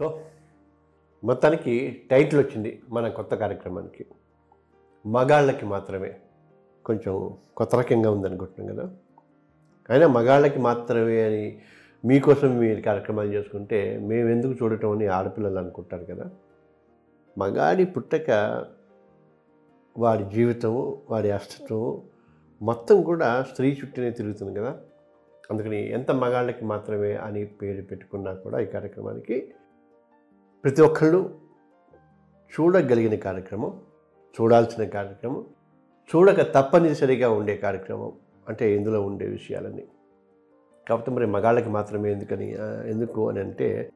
So మొత్తానికి title వచ్చింది మన కొత్త కార్యక్రమానికి. మగాళ్ళకి మాత్రమే కొంచెం కొత్త రకంగా ఉందనుకుంటున్నాం కదా. అయినా మగాళ్ళకి మాత్రమే అని మీకోసం మీరు కార్యక్రమాలు చేసుకుంటే మేము ఎందుకు చూడటం అని ఆడపిల్లలు అనుకుంటారు కదా. మగాడి పుట్టక వాడి జీవితము వాడి అస్తిత్వము మొత్తం కూడా స్త్రీ చుట్టూనే తిరుగుతుంది కదా. అందుకని ఎంత మగాళ్ళకి మాత్రమే అని పేరు పెట్టుకున్నా కూడా ఈ కార్యక్రమానికి ప్రతి ఒక్కళ్ళు చూడగలిగిన కార్యక్రమం చూడాల్సిన కార్యక్రమం చూడక తప్పనిసరిగా ఉండే కార్యక్రమం అంటే ఇందులో ఉండే విషయాలన్నీ. కాకపోతే మరి మగాళ్ళకి మాత్రమే ఎందుకని ఎందుకు అని అంటే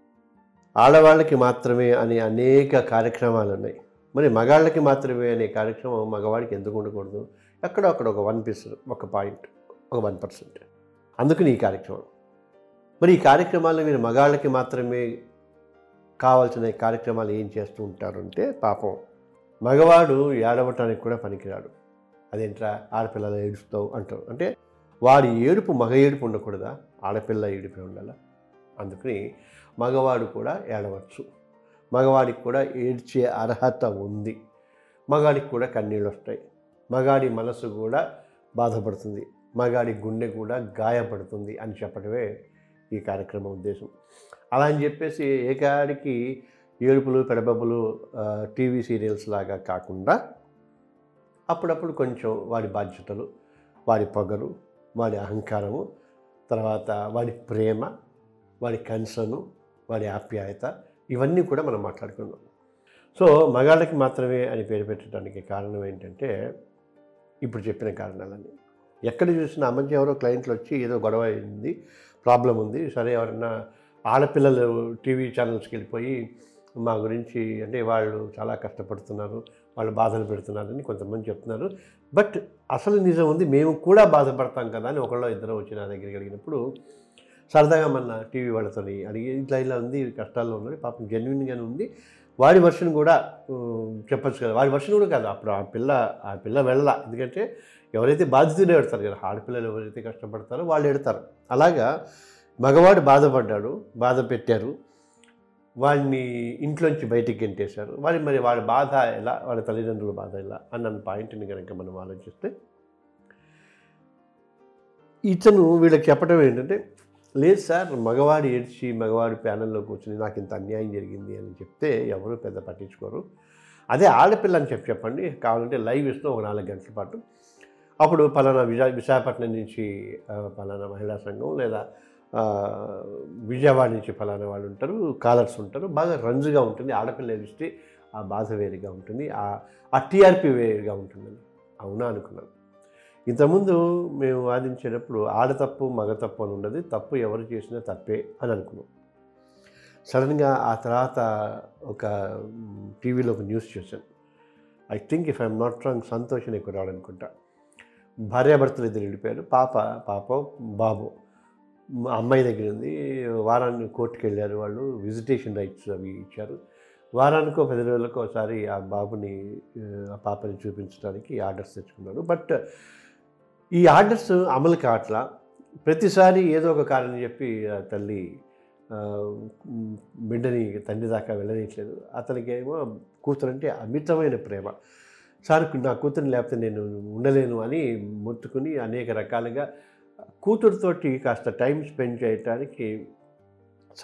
ఆడవాళ్ళకి మాత్రమే అనే అనేక కార్యక్రమాలు ఉన్నాయి మరి మగాళ్ళకి మాత్రమే అనే కార్యక్రమం మగవాడికి ఎందుకు ఉండకూడదు? ఎక్కడో అక్కడ ఒక వన్ పీస్ ఒక పాయింట్ ఒక వన్ పర్సెంట్. అందుకని ఈ కార్యక్రమం. మరి ఈ కార్యక్రమాలు మీరు మగాళ్ళకి మాత్రమే కావాల్సిన కార్యక్రమాలు ఏం చేస్తూ ఉంటారంటే పాపం మగవాడు ఏడవటానికి కూడా పనికిరాడు. అదేంట్రా? ఆడపిల్లలు ఏడుస్తావు అంటారు. అంటే వాడి ఏడుపు మగ ఏడుపు ఉండకూడదా? ఆడపిల్ల ఏడుపే ఉండాలా? అందుకని మగవాడు కూడా ఏడవచ్చు. మగవాడికి కూడా ఏడ్చే అర్హత ఉంది. మగాడికి కూడా కన్నీళ్ళు వస్తాయి. మగాడి మనసు కూడా బాధపడుతుంది. మగాడి గుండె కూడా గాయపడుతుంది అని చెప్పడమే ఈ కార్యక్రమం ఉద్దేశం. అలా అని చెప్పేసి ఏకాడికి ఏడుపులు పెడబబ్బులు టీవీ సీరియల్స్ లాగా కాకుండా అప్పుడప్పుడు కొంచెం వాడి బాధ్యతలు వాడి పొగరు వాడి అహంకారము తర్వాత వాడి ప్రేమ వాడి కన్సర్ను వాడి ఆప్యాయత ఇవన్నీ కూడా మనం మాట్లాడుకున్నాం సో మగాళ్ళకి మాత్రమే అని పేరు పెట్టడానికి కారణం ఏంటంటే ఇప్పుడు చెప్పిన కారణాలన్నీ. ఎక్కడ చూసినా ఆ ఎవరో క్లయింట్లు వచ్చి ఏదో గొడవ అయింది ప్రాబ్లం ఉంది సరే ఎవరన్నా ఆడపిల్లలు టీవీ ఛానల్స్కి వెళ్ళిపోయి మా గురించి అంటే వాళ్ళు చాలా కష్టపడుతున్నారు వాళ్ళు బాధలు పెడుతున్నారని కొంతమంది చెప్తున్నారు. బట్ అసలు నిజం ఉంది మేము కూడా బాధపడతాం కదా అని ఒకళ్ళు ఇద్దరు వచ్చి నా దగ్గరికి అడిగినప్పుడు సరదాగా మన టీవీ వాళ్ళతో అడిగి ఇట్లా ఇలా ఉంది కష్టాల్లో ఉన్నది పాపం జెన్యున్గానే ఉంది. వాడి వర్షన్ కూడా చెప్పచ్చు చెప్పొచ్చు కదా వాడి వర్షన్ కూడా కాదు. అప్పుడు ఆ పిల్ల ఆ పిల్ల వెళ్ళ ఎందుకంటే ఎవరైతే బాధితులు ఎడతారు కదా ఆడపిల్లలు ఎవరైతే కష్టపడతారో వాళ్ళు ఎడతారు అలాగా మగవాడు బాధపడ్డాడు బాధ పెట్టారు. వాడిని ఇంట్లోంచి బయటికి గెంటేశారు. వాడి మరి వాడి బాధ ఎలా వాడి తల్లిదండ్రుల బాధ ఎలా అన్న పాయింట్ని కనుక మనం ఆలోచిస్తే ఇతను వీళ్ళకి చెప్పడం ఏంటంటే లేదు సార్ మగవాడు ఏడ్చి మగవాడి ప్యానల్లో కూర్చుని నాకు ఇంత అన్యాయం జరిగింది అని చెప్తే ఎవరు పెద్ద పట్టించుకోరు. అదే ఆడపిల్ల అని చెప్పి చెప్పండి కావాలంటే లైవ్ ఇస్తాం ఒక నాలుగు గంటల పాటు. అప్పుడు పలానా విశా విశాఖపట్నం నుంచి పలానా మహిళా సంఘం లేదా విజయవాడ నుంచి ఫలానా వాళ్ళు ఉంటారు కాలర్స్ ఉంటారు బాగా రంజుగా ఉంటుంది ఆడపిల్ల ఏడిస్తే ఆ బాధ వేరుగా ఉంటుంది ఆ ఆ టీఆర్పీ వేరుగా ఉంటుందని అవునా అనుకున్నాను. ఇంతకుముందు మేము వాదించేటప్పుడు ఆడ తప్పు మగ తప్పు అని ఉండదు తప్పు ఎవరు చేసినా తప్పే అని అనుకున్నాం. సడన్గా ఆ తర్వాత ఒక టీవీలో ఒక న్యూస్ చూశాను I think if I'm not wrong Santosh ఎక్కువ కుర్రాడు భార్యాభర్తలు ఇద్దరు వెళ్ళిపోయారు పాప పాప బాబు. అమ్మాయి దగ్గర ఉంది. వారాన్ని కోర్టుకు వెళ్ళారు వాళ్ళు. విజిటేషన్ రైట్స్ అవి ఇచ్చారు. వారానికో పది రోజులకు ఒకసారి ఆ బాబుని ఆ, పాపని చూపించడానికి ఆర్డర్స్ తెచ్చుకున్నాడు బట్ ఈ ఆర్డర్స్ అమలు కావట్లా. ప్రతిసారి ఏదో ఒక కారణం చెప్పి ఆ తల్లి బిడ్డని తండ్రి దాకా వెళ్ళనీయట్లేదు. అతనికి ఏమో కూతురంటే అమితమైన ప్రేమ. సార్ నా కూతురు లేకపోతే నేను ఉండలేను అని మొత్తుకుని అనేక రకాలుగా కూతురుతోటి కాస్త టైం స్పెండ్ చేయడానికి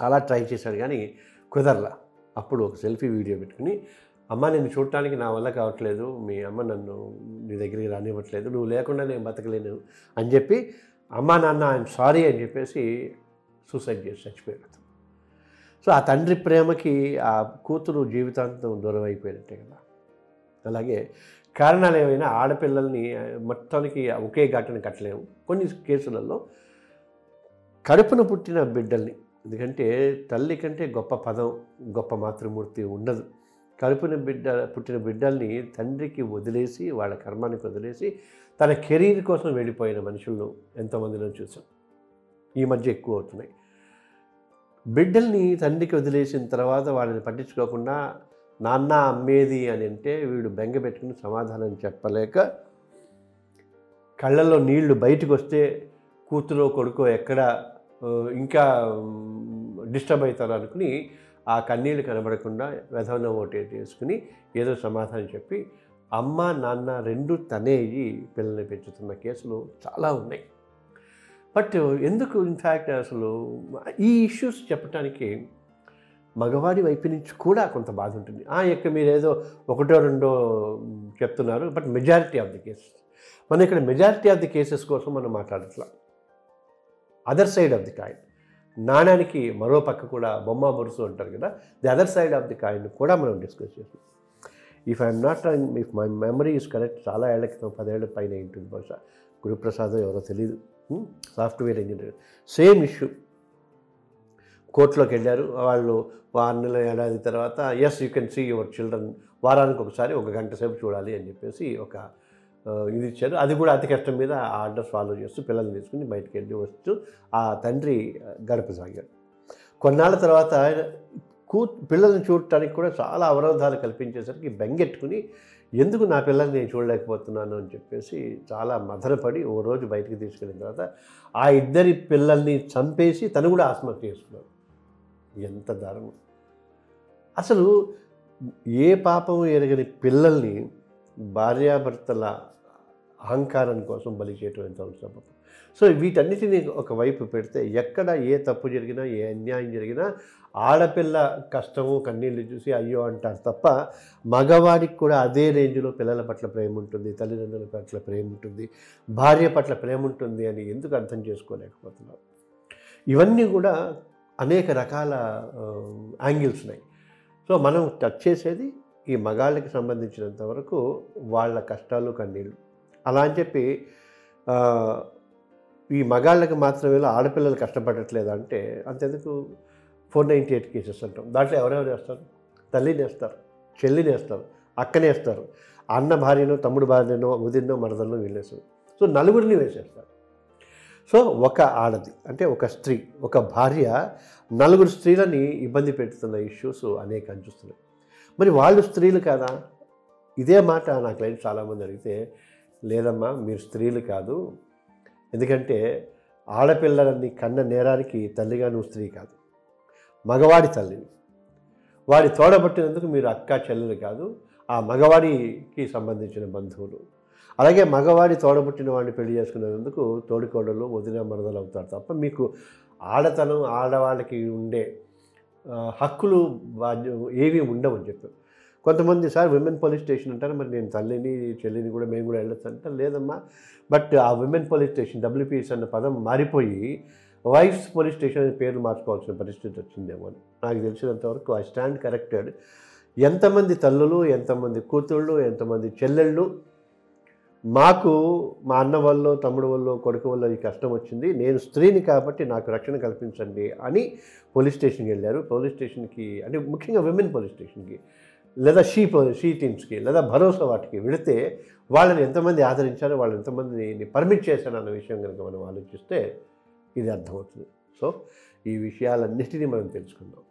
చాలా ట్రై చేశాడు కానీ కుదరలా. అప్పుడు ఒక సెల్ఫీ వీడియో పెట్టుకుని అమ్మ నేను చూడటానికి నా వల్ల కావట్లేదు. మీ అమ్మ నన్ను నీ దగ్గరికి రానివ్వట్లేదు. నువ్వు లేకుండా నేను బతకలేను. అని చెప్పి అమ్మ నాన్న ఐఎమ్ సారీ అని చెప్పేసి సూసైడ్ చేసి చచ్చిపోయాడు. సో ఆ తండ్రి ప్రేమకి ఆ కూతురు జీవితాంతం దూరం అయిపోయినట్టే కదా. అలాగే కారణాలు ఏమైనా ఆడపిల్లల్ని మొత్తానికి ఒకే ఘటన కట్టలేము. కొన్ని కేసులలో కడుపున పుట్టిన బిడ్డల్ని ఎందుకంటే తల్లి కంటే గొప్ప పదం గొప్ప మాతృమూర్తి ఉండదు. కడుపున బిడ్డ పుట్టిన బిడ్డల్ని తండ్రికి వదిలేసి వాళ్ళ కర్మానికి వదిలేసి తన కెరీర్ కోసం వెళ్ళిపోయిన మనుషులను ఎంతోమందిలో చూసాం. ఈ మధ్య ఎక్కువ అవుతున్నాయి. బిడ్డల్ని తండ్రికి వదిలేసిన తర్వాత వాళ్ళని పట్టించుకోకుండా నాన్న అమ్మేది అని అంటే వీడు బెంగ పెట్టుకుని సమాధానం చెప్పలేక కళ్ళల్లో నీళ్ళు బయటకు వస్తే కూతురో కొడుకో ఎక్కడ ఇంకా డిస్టర్బ్ అవుతారు అనుకుని ఆ కన్నీళ్ళు కనబడకుండా వెధవన ఓటే చేసుకుని ఏదో సమాధానం చెప్పి అమ్మ నాన్న రెండు తనేయి పిల్లల్ని పెంచుతున్న కేసులు చాలా ఉన్నాయి. బట్ ఎందుకు ఇన్ఫ్యాక్ట్ అసలు ఈ ఇష్యూస్ చెప్పడానికి మగవాడి వైపు నుంచి కూడా కొంత బాధ ఉంటుంది. ఆ యొక్క మీరు ఏదో ఒకటో రెండో చెప్తున్నారు but majority of the cases. మనం ఇక్కడ మెజారిటీ ఆఫ్ ది కేసెస్ కోసం మనం మాట్లాడట్లా. Other side of the coin. నాణానికి మరో పక్క కూడా బొమ్మ బొరుసు అంటారు కదా the other side of the coin కూడా మనం డిస్కస్ చేస్తాం if I'm not if my memory is correct చాలా ఏళ్ళ క్రితం పదేళ్ళ పైన ఉంటుంది బహుశా గురుప్రసాద్ ఎవరో తెలియదు సాఫ్ట్వేర్ ఇంజనీర్ సేమ్ ఇష్యూ కోర్టులోకి వెళ్ళారు వాళ్ళు ఆరు నెలల ఏడాది తర్వాత as you can see your children వారానికి ఒకసారి ఒక గంట సేపు చూడాలి అని చెప్పేసి ఒక ఇది ఇచ్చారు. అది కూడా అతి కష్టం మీద ఆ ఆర్డర్ ఫాలో చేస్తూ పిల్లల్ని తీసుకుని బయటకు వెళ్ళి వస్తూ ఆ తండ్రి గడపసాగాడు కొన్నాళ్ళ తర్వాత కూ పిల్లల్ని చూడటానికి కూడా చాలా అవరోధాలు కల్పించేసరికి బెంగెట్టుకుని ఎందుకు నా పిల్లల్ని నేను చూడలేకపోతున్నాను అని చెప్పేసి చాలా మదనపడి ఓ రోజు బయటకు తీసుకెళ్ళిన తర్వాత ఆ ఇద్దరి పిల్లల్ని చంపేసి తను కూడా ఆత్మహత్య చేసుకున్నాడు. ఎంత దారుణం. అసలు ఏ పాపం ఎరగని పిల్లల్ని భార్యాభర్తల అహంకారం కోసం బలి చేయటం ఎంత అవసరం సో వీటన్నిటిని ఒకవైపు పెడితే ఎక్కడ ఏ తప్పు జరిగినా ఏ అన్యాయం జరిగినా ఆడపిల్ల కష్టము కన్నీళ్ళు చూసి అయ్యో అంటారు తప్ప మగవాడికి కూడా అదే రేంజ్లో పిల్లల పట్ల ప్రేమ ఉంటుంది తల్లిదండ్రుల పట్ల ప్రేమ ఉంటుంది భార్య పట్ల ప్రేమ ఉంటుంది అని ఎందుకు అర్థం చేసుకోలేకపోతున్నారు ఇవన్నీ కూడా అనేక రకాల యాంగిల్స్ ఉన్నాయి. సో మనం టచ్ చేసేది ఈ మగాళ్ళకి సంబంధించినంత వరకు వాళ్ళ కష్టాలు కన్నీళ్ళు. అలా అని చెప్పి ఈ మగాళ్ళకి మాత్రమే ఆడపిల్లలు కష్టపడట్లేదు అంటే అంతెందుకు ఫోర్ నైంటీ ఎయిట్ కేసెస్ అంటాం. దాంట్లో ఎవరెవరు వేస్తారు? తల్లిని వేస్తారు చెల్లిని వేస్తారు అక్కనే వేస్తారు. అన్న భార్యనో తమ్ముడు భార్యనో ఉదిన్నో మరదల్లో వీళ్ళేస్తారు. సో నలుగురిని వేసేస్తారు. సో ఒక ఆడది అంటే ఒక స్త్రీ ఒక భార్య నలుగురు స్త్రీలని ఇబ్బంది పెడుతున్న ఇష్యూస్ అనేక చూస్తున్నాయి. మరి వాళ్ళు స్త్రీలు కాదా? ఇదే మాట నా క్లయింట్ చాలామంది అడిగితే లేదమ్మా మీరు స్త్రీలు కాదు. ఎందుకంటే ఆడపిల్లలని కన్న నేరానికి తల్లిగా నువ్వు స్త్రీ కాదు. మగవాడి తల్లిని వాడి తోడబట్టినందుకు మీరు అక్క చెల్లెలు కాదు. ఆ మగవాడికి సంబంధించిన బంధువులు. అలాగే మగవాడి తోడబుట్టిన వాడిని పెళ్ళి చేసుకునేందుకు తోడికోడలు వదిన మరదలు అవుతారు తప్ప మీకు ఆడతనం ఆడవాళ్ళకి ఉండే హక్కులు బాధ్య ఏవి ఉండవని చెప్పారు. కొంతమంది సార్ విమెన్ పోలీస్ స్టేషన్ అంటారు మరి నేను తల్లిని చెల్లిని కూడా మేము కూడా వెళ్ళొచ్చు అంటే లేదమ్మా బట్ ఆ విమెన్ పోలీస్ స్టేషన్ డబ్ల్యూపీఎస్ అన్న పదం మారిపోయి వైఫ్స్ పోలీస్ స్టేషన్ అనే పేరు మార్చుకోవాల్సిన పరిస్థితి వచ్చిందేమో అని. నాకు తెలిసినంతవరకు ఐ స్టాండ్ కరెక్టెడ్. ఎంతమంది తల్లులు ఎంతమంది కూతుళ్ళు ఎంతమంది చెల్లెళ్ళు మాకు మా అన్న వల్ల తమ్ముడు వల్ల కొడుకు వల్ల ఈ కష్టం వచ్చింది. నేను స్త్రీని కాబట్టి నాకు రక్షణ కల్పించండి అని పోలీస్ స్టేషన్కి వెళ్ళారు. పోలీస్ స్టేషన్కి అంటే ముఖ్యంగా విమెన్ పోలీస్ స్టేషన్కి లేదా షీ షీ టీమ్స్కి లేదా భరోసా వాటికి వెళితే వాళ్ళని ఎంతమంది ఆదరించారో వాళ్ళు ఎంతమందిని పర్మిట్ చేశారు అన్న విషయం కనుక మనం ఆలోచిస్తే ఇది అర్థమవుతుంది. సో ఈ విషయాలన్నిటినీ మనం తెలుసుకుందాం.